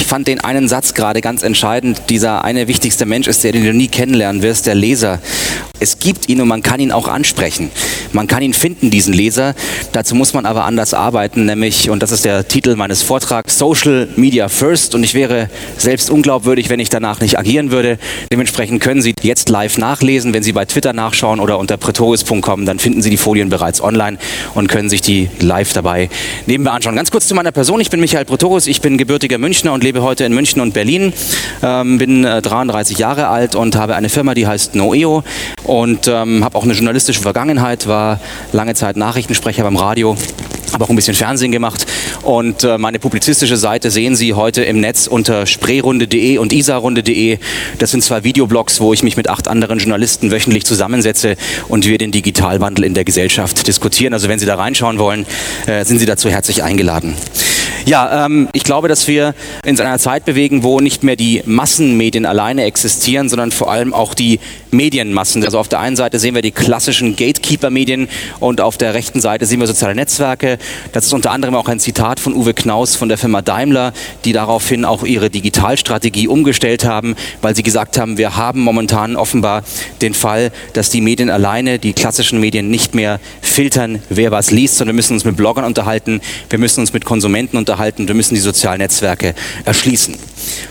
Ich fand den einen Satz gerade ganz entscheidend. Dieser eine wichtigste Mensch ist der, den du nie kennenlernen wirst, der Leser. Es gibt ihn und man kann ihn auch ansprechen. Man kann ihn finden, diesen Leser. Dazu muss man aber anders arbeiten, nämlich, und das ist der Titel meines Vortrags, Social Media First. Und ich wäre selbst unglaubwürdig, wenn ich danach nicht agieren würde. Dementsprechend können Sie jetzt live nachlesen. Wenn Sie bei Twitter nachschauen oder unter pretorius.com, dann finden Sie die Folien bereits online und können sich die live dabei nebenbei anschauen. Ganz kurz zu meiner Person. Ich bin Michael Pretorius. Ich bin gebürtiger Münchner und lebe heute in München und Berlin. Ähm, bin äh, 33 Jahre alt und habe eine Firma, die heißt Noeo und ähm, habe auch eine journalistische Vergangenheit, war lange Zeit Nachrichtensprecher beim Radio habe auch ein bisschen Fernsehen gemacht und äh, meine publizistische Seite sehen Sie heute im Netz unter spreerunde.de und isarunde.de. Das sind zwei Videoblogs, wo ich mich mit acht anderen Journalisten wöchentlich zusammensetze und wir den Digitalwandel in der Gesellschaft diskutieren. Also wenn Sie da reinschauen wollen, äh, sind Sie dazu herzlich eingeladen. Ja, ähm, ich glaube, dass wir in einer Zeit bewegen, wo nicht mehr die Massenmedien alleine existieren, sondern vor allem auch die Medienmassen. Also auf der einen Seite sehen wir die klassischen Gatekeeper-Medien und auf der rechten Seite sehen wir soziale Netzwerke. Das ist unter anderem auch ein Zitat von Uwe Knaus von der Firma Daimler, die daraufhin auch ihre Digitalstrategie umgestellt haben, weil sie gesagt haben, wir haben momentan offenbar den Fall, dass die Medien alleine, die klassischen Medien nicht mehr filtern, wer was liest, sondern wir müssen uns mit Bloggern unterhalten, wir müssen uns mit Konsumenten unterhalten unterhalten. Wir müssen die sozialen Netzwerke erschließen.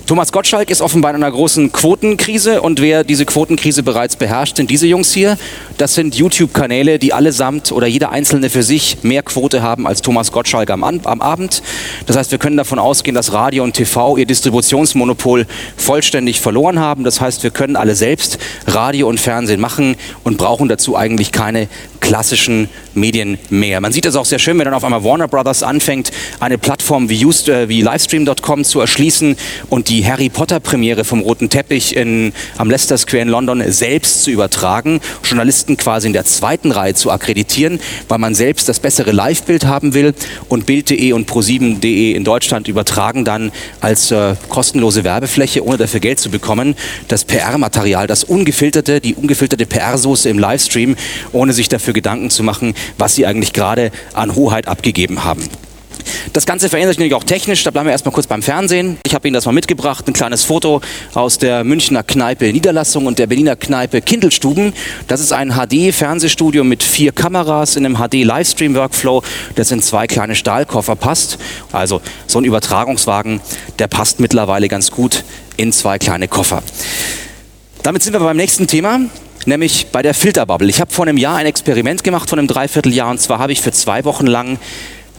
Thomas Gottschalk ist offenbar in einer großen Quotenkrise und wer diese Quotenkrise bereits beherrscht, sind diese Jungs hier. Das sind YouTube-Kanäle, die allesamt oder jeder einzelne für sich mehr Quote haben als Thomas Gottschalk am, am Abend. Das heißt, wir können davon ausgehen, dass Radio und TV ihr Distributionsmonopol vollständig verloren haben. Das heißt, wir können alle selbst Radio und Fernsehen machen und brauchen dazu eigentlich keine klassischen Medien mehr. Man sieht das auch sehr schön, wenn dann auf einmal Warner Brothers anfängt, eine Plattform wie, äh, wie Livestream.com zu erschließen und die Harry Potter Premiere vom roten Teppich in, am Leicester Square in London selbst zu übertragen, Journalisten quasi in der zweiten Reihe zu akkreditieren, weil man selbst das bessere Live-Bild haben will und Bild.de und Pro7.de in Deutschland übertragen dann als äh, kostenlose Werbefläche, ohne dafür Geld zu bekommen, das PR-Material, das ungefilterte, die ungefilterte PR-Soße im Livestream, ohne sich dafür Gedanken zu machen, was sie eigentlich gerade an Hoheit abgegeben haben. Das Ganze verändert sich natürlich auch technisch. Da bleiben wir erstmal kurz beim Fernsehen. Ich habe Ihnen das mal mitgebracht. Ein kleines Foto aus der Münchner Kneipe Niederlassung und der Berliner Kneipe Kindelstuben. Das ist ein HD-Fernsehstudio mit vier Kameras in einem HD-Livestream-Workflow, das in zwei kleine Stahlkoffer passt. Also so ein Übertragungswagen, der passt mittlerweile ganz gut in zwei kleine Koffer. Damit sind wir beim nächsten Thema nämlich bei der Filterbubble. Ich habe vor einem Jahr ein Experiment gemacht, von einem Dreivierteljahr, und zwar habe ich für zwei Wochen lang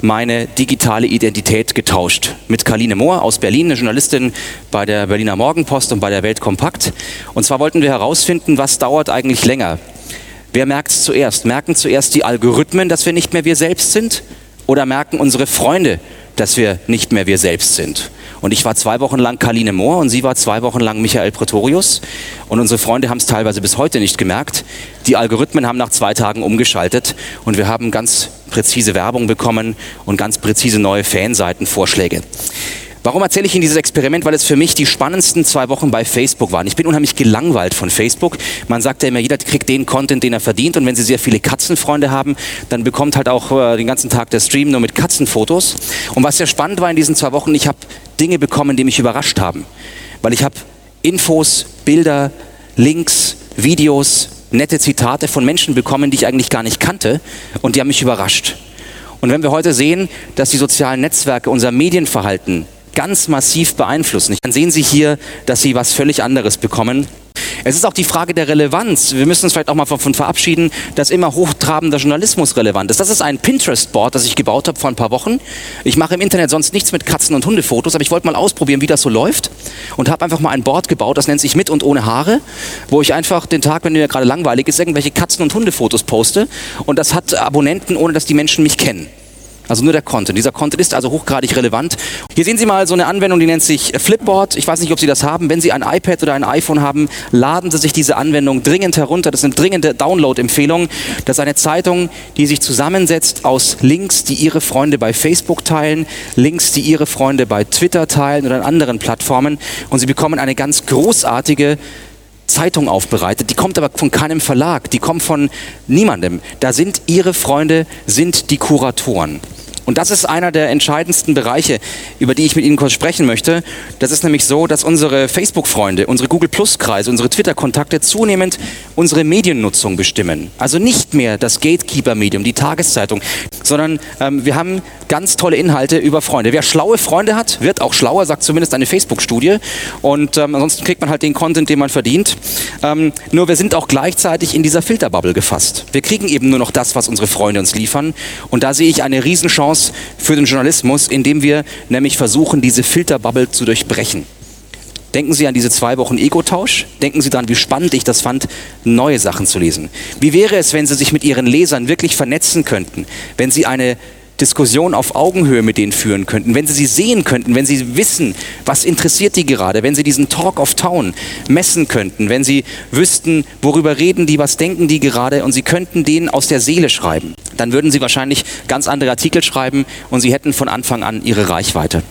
meine digitale Identität getauscht. Mit Karline Mohr aus Berlin, eine Journalistin bei der Berliner Morgenpost und bei der Welt Kompakt. Und zwar wollten wir herausfinden, was dauert eigentlich länger. Wer merkt es zuerst? Merken zuerst die Algorithmen, dass wir nicht mehr wir selbst sind? Oder merken unsere Freunde, dass wir nicht mehr wir selbst sind? Und ich war zwei Wochen lang Kaline Mohr und sie war zwei Wochen lang Michael Pretorius. Und unsere Freunde haben es teilweise bis heute nicht gemerkt. Die Algorithmen haben nach zwei Tagen umgeschaltet und wir haben ganz präzise Werbung bekommen und ganz präzise neue Fanseitenvorschläge. Warum erzähle ich Ihnen dieses Experiment? Weil es für mich die spannendsten zwei Wochen bei Facebook waren. Ich bin unheimlich gelangweilt von Facebook. Man sagt ja immer, jeder kriegt den Content, den er verdient. Und wenn Sie sehr viele Katzenfreunde haben, dann bekommt halt auch äh, den ganzen Tag der Stream nur mit Katzenfotos. Und was sehr spannend war in diesen zwei Wochen, ich habe Dinge bekommen, die mich überrascht haben. Weil ich habe Infos, Bilder, Links, Videos, nette Zitate von Menschen bekommen, die ich eigentlich gar nicht kannte. Und die haben mich überrascht. Und wenn wir heute sehen, dass die sozialen Netzwerke unser Medienverhalten ganz massiv beeinflussen. Dann sehen Sie hier, dass Sie was völlig anderes bekommen. Es ist auch die Frage der Relevanz. Wir müssen uns vielleicht auch mal davon verabschieden, dass immer hochtrabender Journalismus relevant ist. Das ist ein Pinterest-Board, das ich gebaut habe vor ein paar Wochen. Ich mache im Internet sonst nichts mit Katzen- und Hundefotos, aber ich wollte mal ausprobieren, wie das so läuft und habe einfach mal ein Board gebaut, das nennt sich Mit und ohne Haare, wo ich einfach den Tag, wenn mir gerade langweilig ist, irgendwelche Katzen- und Hundefotos poste und das hat Abonnenten, ohne dass die Menschen mich kennen. Also nur der Content. Dieser Content ist also hochgradig relevant. Hier sehen Sie mal so eine Anwendung, die nennt sich Flipboard. Ich weiß nicht, ob Sie das haben. Wenn Sie ein iPad oder ein iPhone haben, laden Sie sich diese Anwendung dringend herunter. Das eine dringende Download-Empfehlung. Das ist eine Zeitung, die sich zusammensetzt aus Links, die Ihre Freunde bei Facebook teilen, Links, die Ihre Freunde bei Twitter teilen oder an anderen Plattformen. Und Sie bekommen eine ganz großartige Zeitung aufbereitet. Die kommt aber von keinem Verlag. Die kommt von niemandem. Da sind Ihre Freunde, sind die Kuratoren. Und das ist einer der entscheidendsten Bereiche, über die ich mit Ihnen kurz sprechen möchte. Das ist nämlich so, dass unsere Facebook-Freunde, unsere Google Plus-Kreise, unsere Twitter-Kontakte zunehmend unsere Mediennutzung bestimmen. Also nicht mehr das Gatekeeper-Medium, die Tageszeitung, sondern ähm, wir haben ganz tolle Inhalte über Freunde. Wer schlaue Freunde hat, wird auch schlauer, sagt zumindest eine Facebook-Studie. Und ähm, ansonsten kriegt man halt den Content, den man verdient. Ähm, nur wir sind auch gleichzeitig in dieser Filterbubble gefasst. Wir kriegen eben nur noch das, was unsere Freunde uns liefern. Und da sehe ich eine Riesenchance für den Journalismus, indem wir nämlich versuchen, diese Filterbubble zu durchbrechen. Denken Sie an diese zwei Wochen Ego-Tausch. Denken Sie daran, wie spannend ich das fand, neue Sachen zu lesen. Wie wäre es, wenn Sie sich mit Ihren Lesern wirklich vernetzen könnten, wenn Sie eine Diskussion auf Augenhöhe mit denen führen könnten, wenn Sie sie sehen könnten, wenn Sie wissen, was interessiert die gerade, wenn Sie diesen Talk of Town messen könnten, wenn Sie wüssten, worüber reden die, was denken die gerade? Und Sie könnten denen aus der Seele schreiben, dann würden Sie wahrscheinlich ganz andere Artikel schreiben und Sie hätten von Anfang an Ihre Reichweite.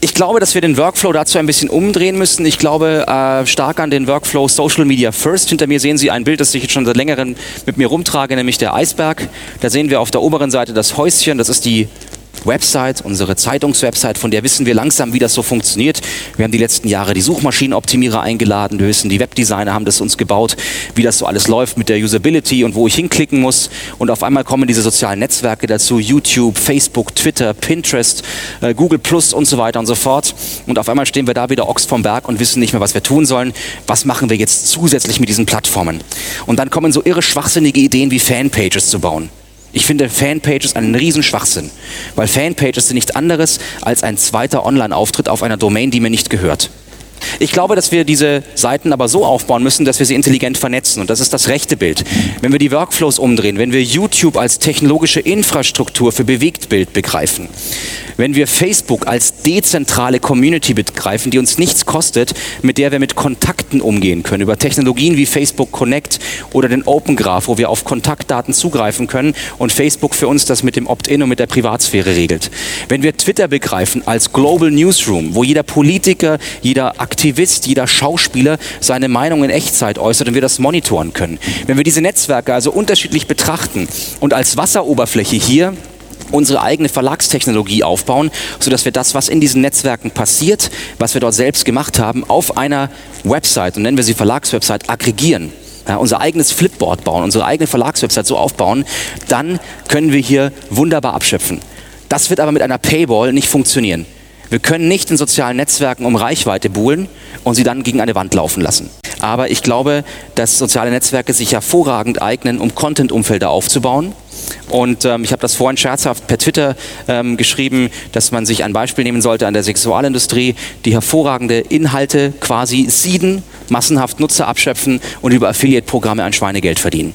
Ich glaube, dass wir den Workflow dazu ein bisschen umdrehen müssen. Ich glaube äh, stark an den Workflow Social Media First. Hinter mir sehen Sie ein Bild, das ich jetzt schon seit längerem mit mir rumtrage, nämlich der Eisberg. Da sehen wir auf der oberen Seite das Häuschen, das ist die Website, unsere Zeitungswebsite, von der wissen wir langsam, wie das so funktioniert. Wir haben die letzten Jahre die Suchmaschinenoptimierer eingeladen, wir wissen, die Webdesigner haben das uns gebaut, wie das so alles läuft mit der Usability und wo ich hinklicken muss. Und auf einmal kommen diese sozialen Netzwerke dazu, YouTube, Facebook, Twitter, Pinterest, äh, Google Plus und so weiter und so fort. Und auf einmal stehen wir da wieder Ochs vom Berg und wissen nicht mehr, was wir tun sollen. Was machen wir jetzt zusätzlich mit diesen Plattformen? Und dann kommen so irre schwachsinnige Ideen wie Fanpages zu bauen. Ich finde Fanpages einen Riesenschwachsinn, weil Fanpages sind nichts anderes als ein zweiter Online-Auftritt auf einer Domain, die mir nicht gehört. Ich glaube, dass wir diese Seiten aber so aufbauen müssen, dass wir sie intelligent vernetzen. Und das ist das rechte Bild. Wenn wir die Workflows umdrehen, wenn wir YouTube als technologische Infrastruktur für Bewegtbild begreifen, wenn wir Facebook als dezentrale Community begreifen, die uns nichts kostet, mit der wir mit Kontakten umgehen können, über Technologien wie Facebook Connect oder den Open Graph, wo wir auf Kontaktdaten zugreifen können und Facebook für uns das mit dem Opt-in und mit der Privatsphäre regelt. Wenn wir Twitter begreifen als Global Newsroom, wo jeder Politiker, jeder Aktivist, jeder Schauspieler seine Meinung in Echtzeit äußert und wir das monitoren können. Wenn wir diese Netzwerke also unterschiedlich betrachten und als Wasseroberfläche hier unsere eigene Verlagstechnologie aufbauen, sodass wir das, was in diesen Netzwerken passiert, was wir dort selbst gemacht haben, auf einer Website, und nennen wir sie Verlagswebsite, aggregieren. Ja, unser eigenes Flipboard bauen, unsere eigene Verlagswebsite so aufbauen, dann können wir hier wunderbar abschöpfen. Das wird aber mit einer Paywall nicht funktionieren. Wir können nicht in sozialen Netzwerken um Reichweite buhlen und sie dann gegen eine Wand laufen lassen. Aber ich glaube, dass soziale Netzwerke sich hervorragend eignen, um Content-Umfelder aufzubauen. Und ähm, ich habe das vorhin scherzhaft per Twitter ähm, geschrieben, dass man sich ein Beispiel nehmen sollte an der Sexualindustrie, die hervorragende Inhalte quasi sieden, massenhaft Nutzer abschöpfen und über Affiliate-Programme ein Schweinegeld verdienen.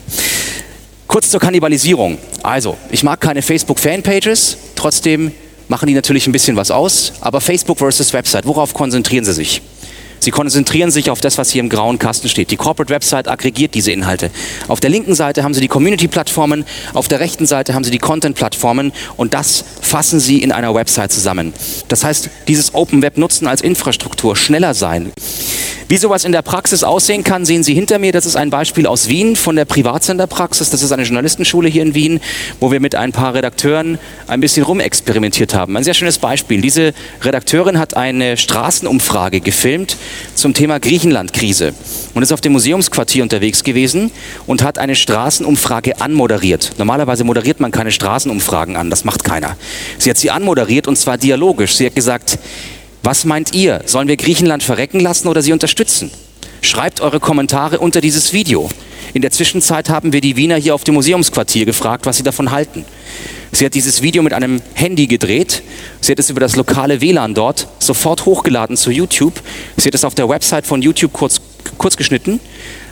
Kurz zur Kannibalisierung. Also, ich mag keine Facebook-Fanpages, trotzdem machen die natürlich ein bisschen was aus. Aber Facebook versus Website, worauf konzentrieren sie sich? Sie konzentrieren sich auf das, was hier im grauen Kasten steht. Die Corporate Website aggregiert diese Inhalte. Auf der linken Seite haben Sie die Community-Plattformen, auf der rechten Seite haben Sie die Content-Plattformen und das fassen Sie in einer Website zusammen. Das heißt, dieses Open Web nutzen als Infrastruktur, schneller sein. Wie sowas in der Praxis aussehen kann, sehen Sie hinter mir. Das ist ein Beispiel aus Wien von der Privatsenderpraxis. Das ist eine Journalistenschule hier in Wien, wo wir mit ein paar Redakteuren ein bisschen rumexperimentiert haben. Ein sehr schönes Beispiel. Diese Redakteurin hat eine Straßenumfrage gefilmt zum Thema Griechenland-Krise und ist auf dem Museumsquartier unterwegs gewesen und hat eine Straßenumfrage anmoderiert. Normalerweise moderiert man keine Straßenumfragen an, das macht keiner. Sie hat sie anmoderiert und zwar dialogisch. Sie hat gesagt, was meint ihr? Sollen wir Griechenland verrecken lassen oder sie unterstützen? Schreibt eure Kommentare unter dieses Video. In der Zwischenzeit haben wir die Wiener hier auf dem Museumsquartier gefragt, was sie davon halten. Sie hat dieses Video mit einem Handy gedreht. Sie hat es über das lokale WLAN dort sofort hochgeladen zu YouTube. Sie hat es auf der Website von YouTube kurz, kurz geschnitten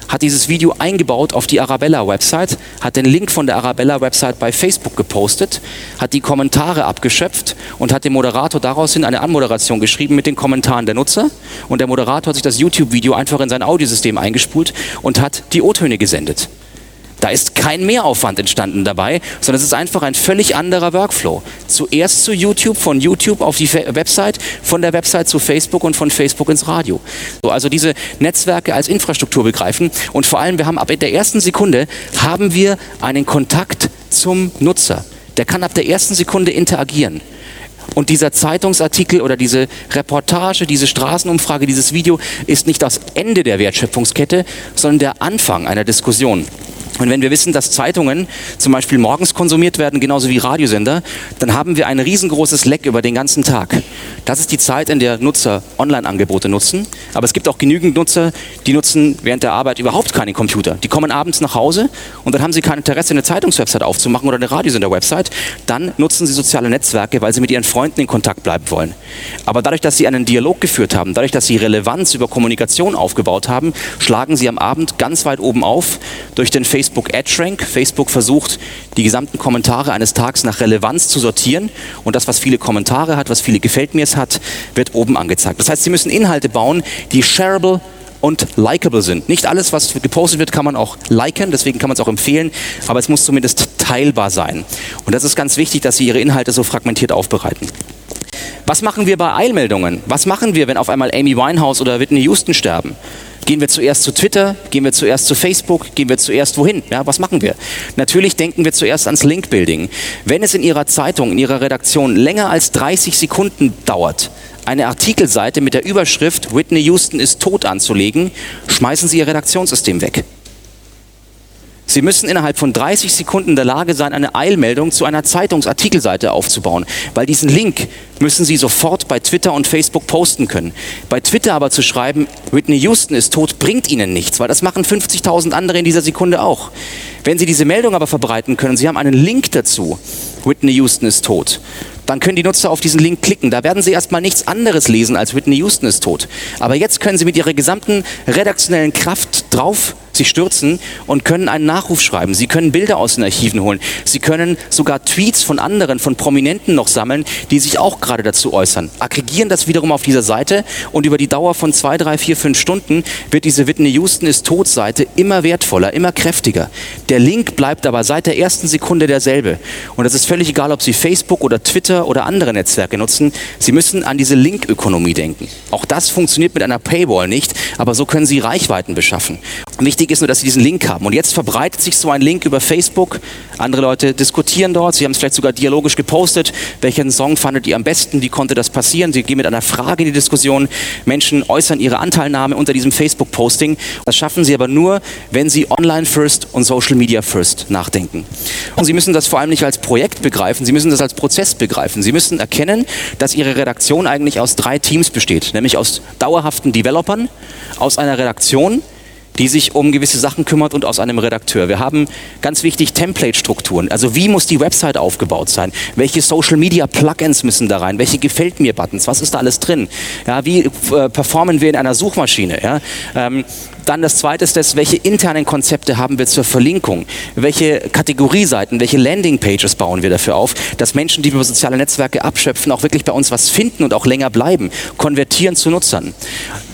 hat dieses Video eingebaut auf die Arabella-Website, hat den Link von der Arabella-Website bei Facebook gepostet, hat die Kommentare abgeschöpft und hat dem Moderator daraus hin eine Anmoderation geschrieben mit den Kommentaren der Nutzer. Und der Moderator hat sich das YouTube-Video einfach in sein Audiosystem eingespult und hat die O-Töne gesendet. Da ist kein Mehraufwand entstanden dabei, sondern es ist einfach ein völlig anderer Workflow. Zuerst zu YouTube, von YouTube auf die Website, von der Website zu Facebook und von Facebook ins Radio. So, also diese Netzwerke als Infrastruktur begreifen und vor allem, wir haben ab der ersten Sekunde haben wir einen Kontakt zum Nutzer der kann ab der ersten Sekunde interagieren. Und dieser Zeitungsartikel oder diese Reportage, diese Straßenumfrage, dieses Video ist nicht das Ende der Wertschöpfungskette, sondern der Anfang einer Diskussion. Und wenn wir wissen, dass Zeitungen zum Beispiel morgens konsumiert werden, genauso wie Radiosender, dann haben wir ein riesengroßes Leck über den ganzen Tag. Das ist die Zeit, in der Nutzer Online-Angebote nutzen. Aber es gibt auch genügend Nutzer, die nutzen während der Arbeit überhaupt keinen Computer. Die kommen abends nach Hause und dann haben sie kein Interesse, eine Zeitungswebsite aufzumachen oder eine Radiosender-Website. Dann nutzen sie soziale Netzwerke, weil sie mit ihren Freunden in Kontakt bleiben wollen. Aber dadurch, dass sie einen Dialog geführt haben, dadurch, dass sie Relevanz über Kommunikation aufgebaut haben, schlagen sie am Abend ganz weit oben auf durch den Facebook Facebook AdShrank. Facebook versucht, die gesamten Kommentare eines Tages nach Relevanz zu sortieren und das, was viele Kommentare hat, was viele Gefällt mir's hat, wird oben angezeigt. Das heißt, Sie müssen Inhalte bauen, die shareable und likable sind. Nicht alles, was gepostet wird, kann man auch liken, deswegen kann man es auch empfehlen, aber es muss zumindest teilbar sein. Und das ist ganz wichtig, dass Sie Ihre Inhalte so fragmentiert aufbereiten. Was machen wir bei Eilmeldungen? Was machen wir, wenn auf einmal Amy Winehouse oder Whitney Houston sterben? Gehen wir zuerst zu Twitter? Gehen wir zuerst zu Facebook? Gehen wir zuerst wohin? Ja, was machen wir? Natürlich denken wir zuerst ans Linkbuilding. Wenn es in Ihrer Zeitung, in Ihrer Redaktion länger als 30 Sekunden dauert, eine Artikelseite mit der Überschrift Whitney Houston ist tot anzulegen, schmeißen Sie Ihr Redaktionssystem weg. Sie müssen innerhalb von 30 Sekunden in der Lage sein, eine Eilmeldung zu einer Zeitungsartikelseite aufzubauen, weil diesen Link müssen Sie sofort bei Twitter und Facebook posten können. Bei Twitter aber zu schreiben, Whitney Houston ist tot, bringt Ihnen nichts, weil das machen 50.000 andere in dieser Sekunde auch. Wenn Sie diese Meldung aber verbreiten können, Sie haben einen Link dazu, Whitney Houston ist tot, dann können die Nutzer auf diesen Link klicken. Da werden sie erstmal nichts anderes lesen als Whitney Houston ist tot. Aber jetzt können sie mit ihrer gesamten redaktionellen Kraft drauf sich stürzen und können einen Nachruf schreiben. Sie können Bilder aus den Archiven holen. Sie können sogar Tweets von anderen, von Prominenten noch sammeln, die sich auch gerade dazu äußern. Aggregieren das wiederum auf dieser Seite und über die Dauer von zwei, drei, vier, fünf Stunden wird diese Whitney Houston ist tot Seite immer wertvoller, immer kräftiger. Der Link bleibt aber seit der ersten Sekunde derselbe. Und es ist völlig egal, ob Sie Facebook oder Twitter oder andere Netzwerke nutzen, Sie müssen an diese Linkökonomie denken. Auch das funktioniert mit einer Paywall nicht, aber so können Sie Reichweiten beschaffen. Wichtig ist nur, dass Sie diesen Link haben. Und jetzt verbreitet sich so ein Link über Facebook. Andere Leute diskutieren dort. Sie haben es vielleicht sogar dialogisch gepostet. Welchen Song fandet ihr am besten? Wie konnte das passieren? Sie gehen mit einer Frage in die Diskussion. Menschen äußern ihre Anteilnahme unter diesem Facebook-Posting. Das schaffen Sie aber nur, wenn Sie online first und Social Media first nachdenken. Und Sie müssen das vor allem nicht als Projekt begreifen. Sie müssen das als Prozess begreifen greifen. Sie müssen erkennen, dass Ihre Redaktion eigentlich aus drei Teams besteht, nämlich aus dauerhaften Developern, aus einer Redaktion, die sich um gewisse Sachen kümmert und aus einem Redakteur. Wir haben ganz wichtig Template-Strukturen. Also wie muss die Website aufgebaut sein? Welche Social-Media-Plugins müssen da rein? Welche gefällt mir Buttons? Was ist da alles drin? Ja, wie äh, performen wir in einer Suchmaschine? Ja? Ähm, dann das zweite ist das, welche internen Konzepte haben wir zur Verlinkung? Welche Kategorieseiten, welche Landingpages bauen wir dafür auf, dass Menschen, die über soziale Netzwerke abschöpfen, auch wirklich bei uns was finden und auch länger bleiben, konvertieren zu Nutzern.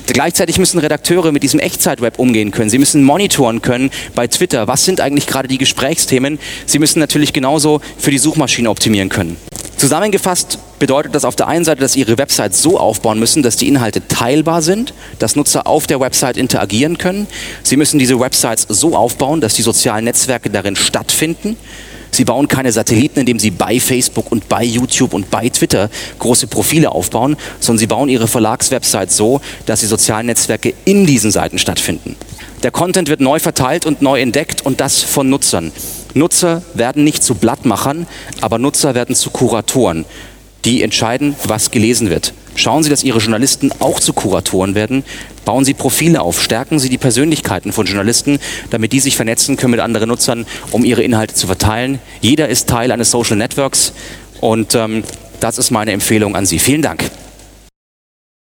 Gleichzeitig müssen Redakteure mit diesem Echtzeitweb umgehen können. Sie müssen monitoren können bei Twitter. Was sind eigentlich gerade die Gesprächsthemen? Sie müssen natürlich genauso für die Suchmaschine optimieren können. Zusammengefasst bedeutet das auf der einen Seite, dass Ihre Website so aufbauen müssen, dass die Inhalte teilbar sind, dass Nutzer auf der Website interagieren können. Sie müssen diese Websites so aufbauen, dass die sozialen Netzwerke darin stattfinden. Sie bauen keine Satelliten, indem sie bei Facebook und bei YouTube und bei Twitter große Profile aufbauen, sondern sie bauen ihre Verlagswebsite so, dass die sozialen Netzwerke in diesen Seiten stattfinden. Der Content wird neu verteilt und neu entdeckt und das von Nutzern. Nutzer werden nicht zu Blattmachern, aber Nutzer werden zu Kuratoren, die entscheiden, was gelesen wird. Schauen Sie, dass Ihre Journalisten auch zu Kuratoren werden. Bauen Sie Profile auf, stärken Sie die Persönlichkeiten von Journalisten, damit die sich vernetzen können mit anderen Nutzern, um ihre Inhalte zu verteilen. Jeder ist Teil eines Social Networks und ähm, das ist meine Empfehlung an Sie. Vielen Dank.